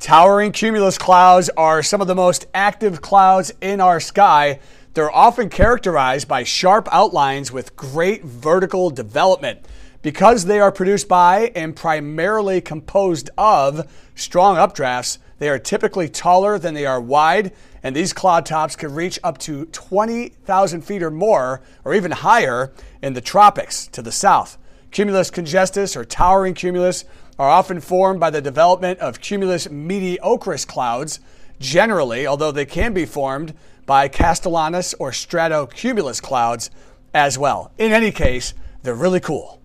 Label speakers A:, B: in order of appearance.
A: Towering cumulus clouds are some of the most active clouds in our sky. They're often characterized by sharp outlines with great vertical development. Because they are produced by and primarily composed of strong updrafts, they are typically taller than they are wide, and these cloud tops can reach up to 20,000 feet or more, or even higher in the tropics to the south. Cumulus congestus or towering cumulus are often formed by the development of cumulus mediocris clouds, generally, although they can be formed by castellanus or stratocumulus clouds as well. In any case, they're really cool.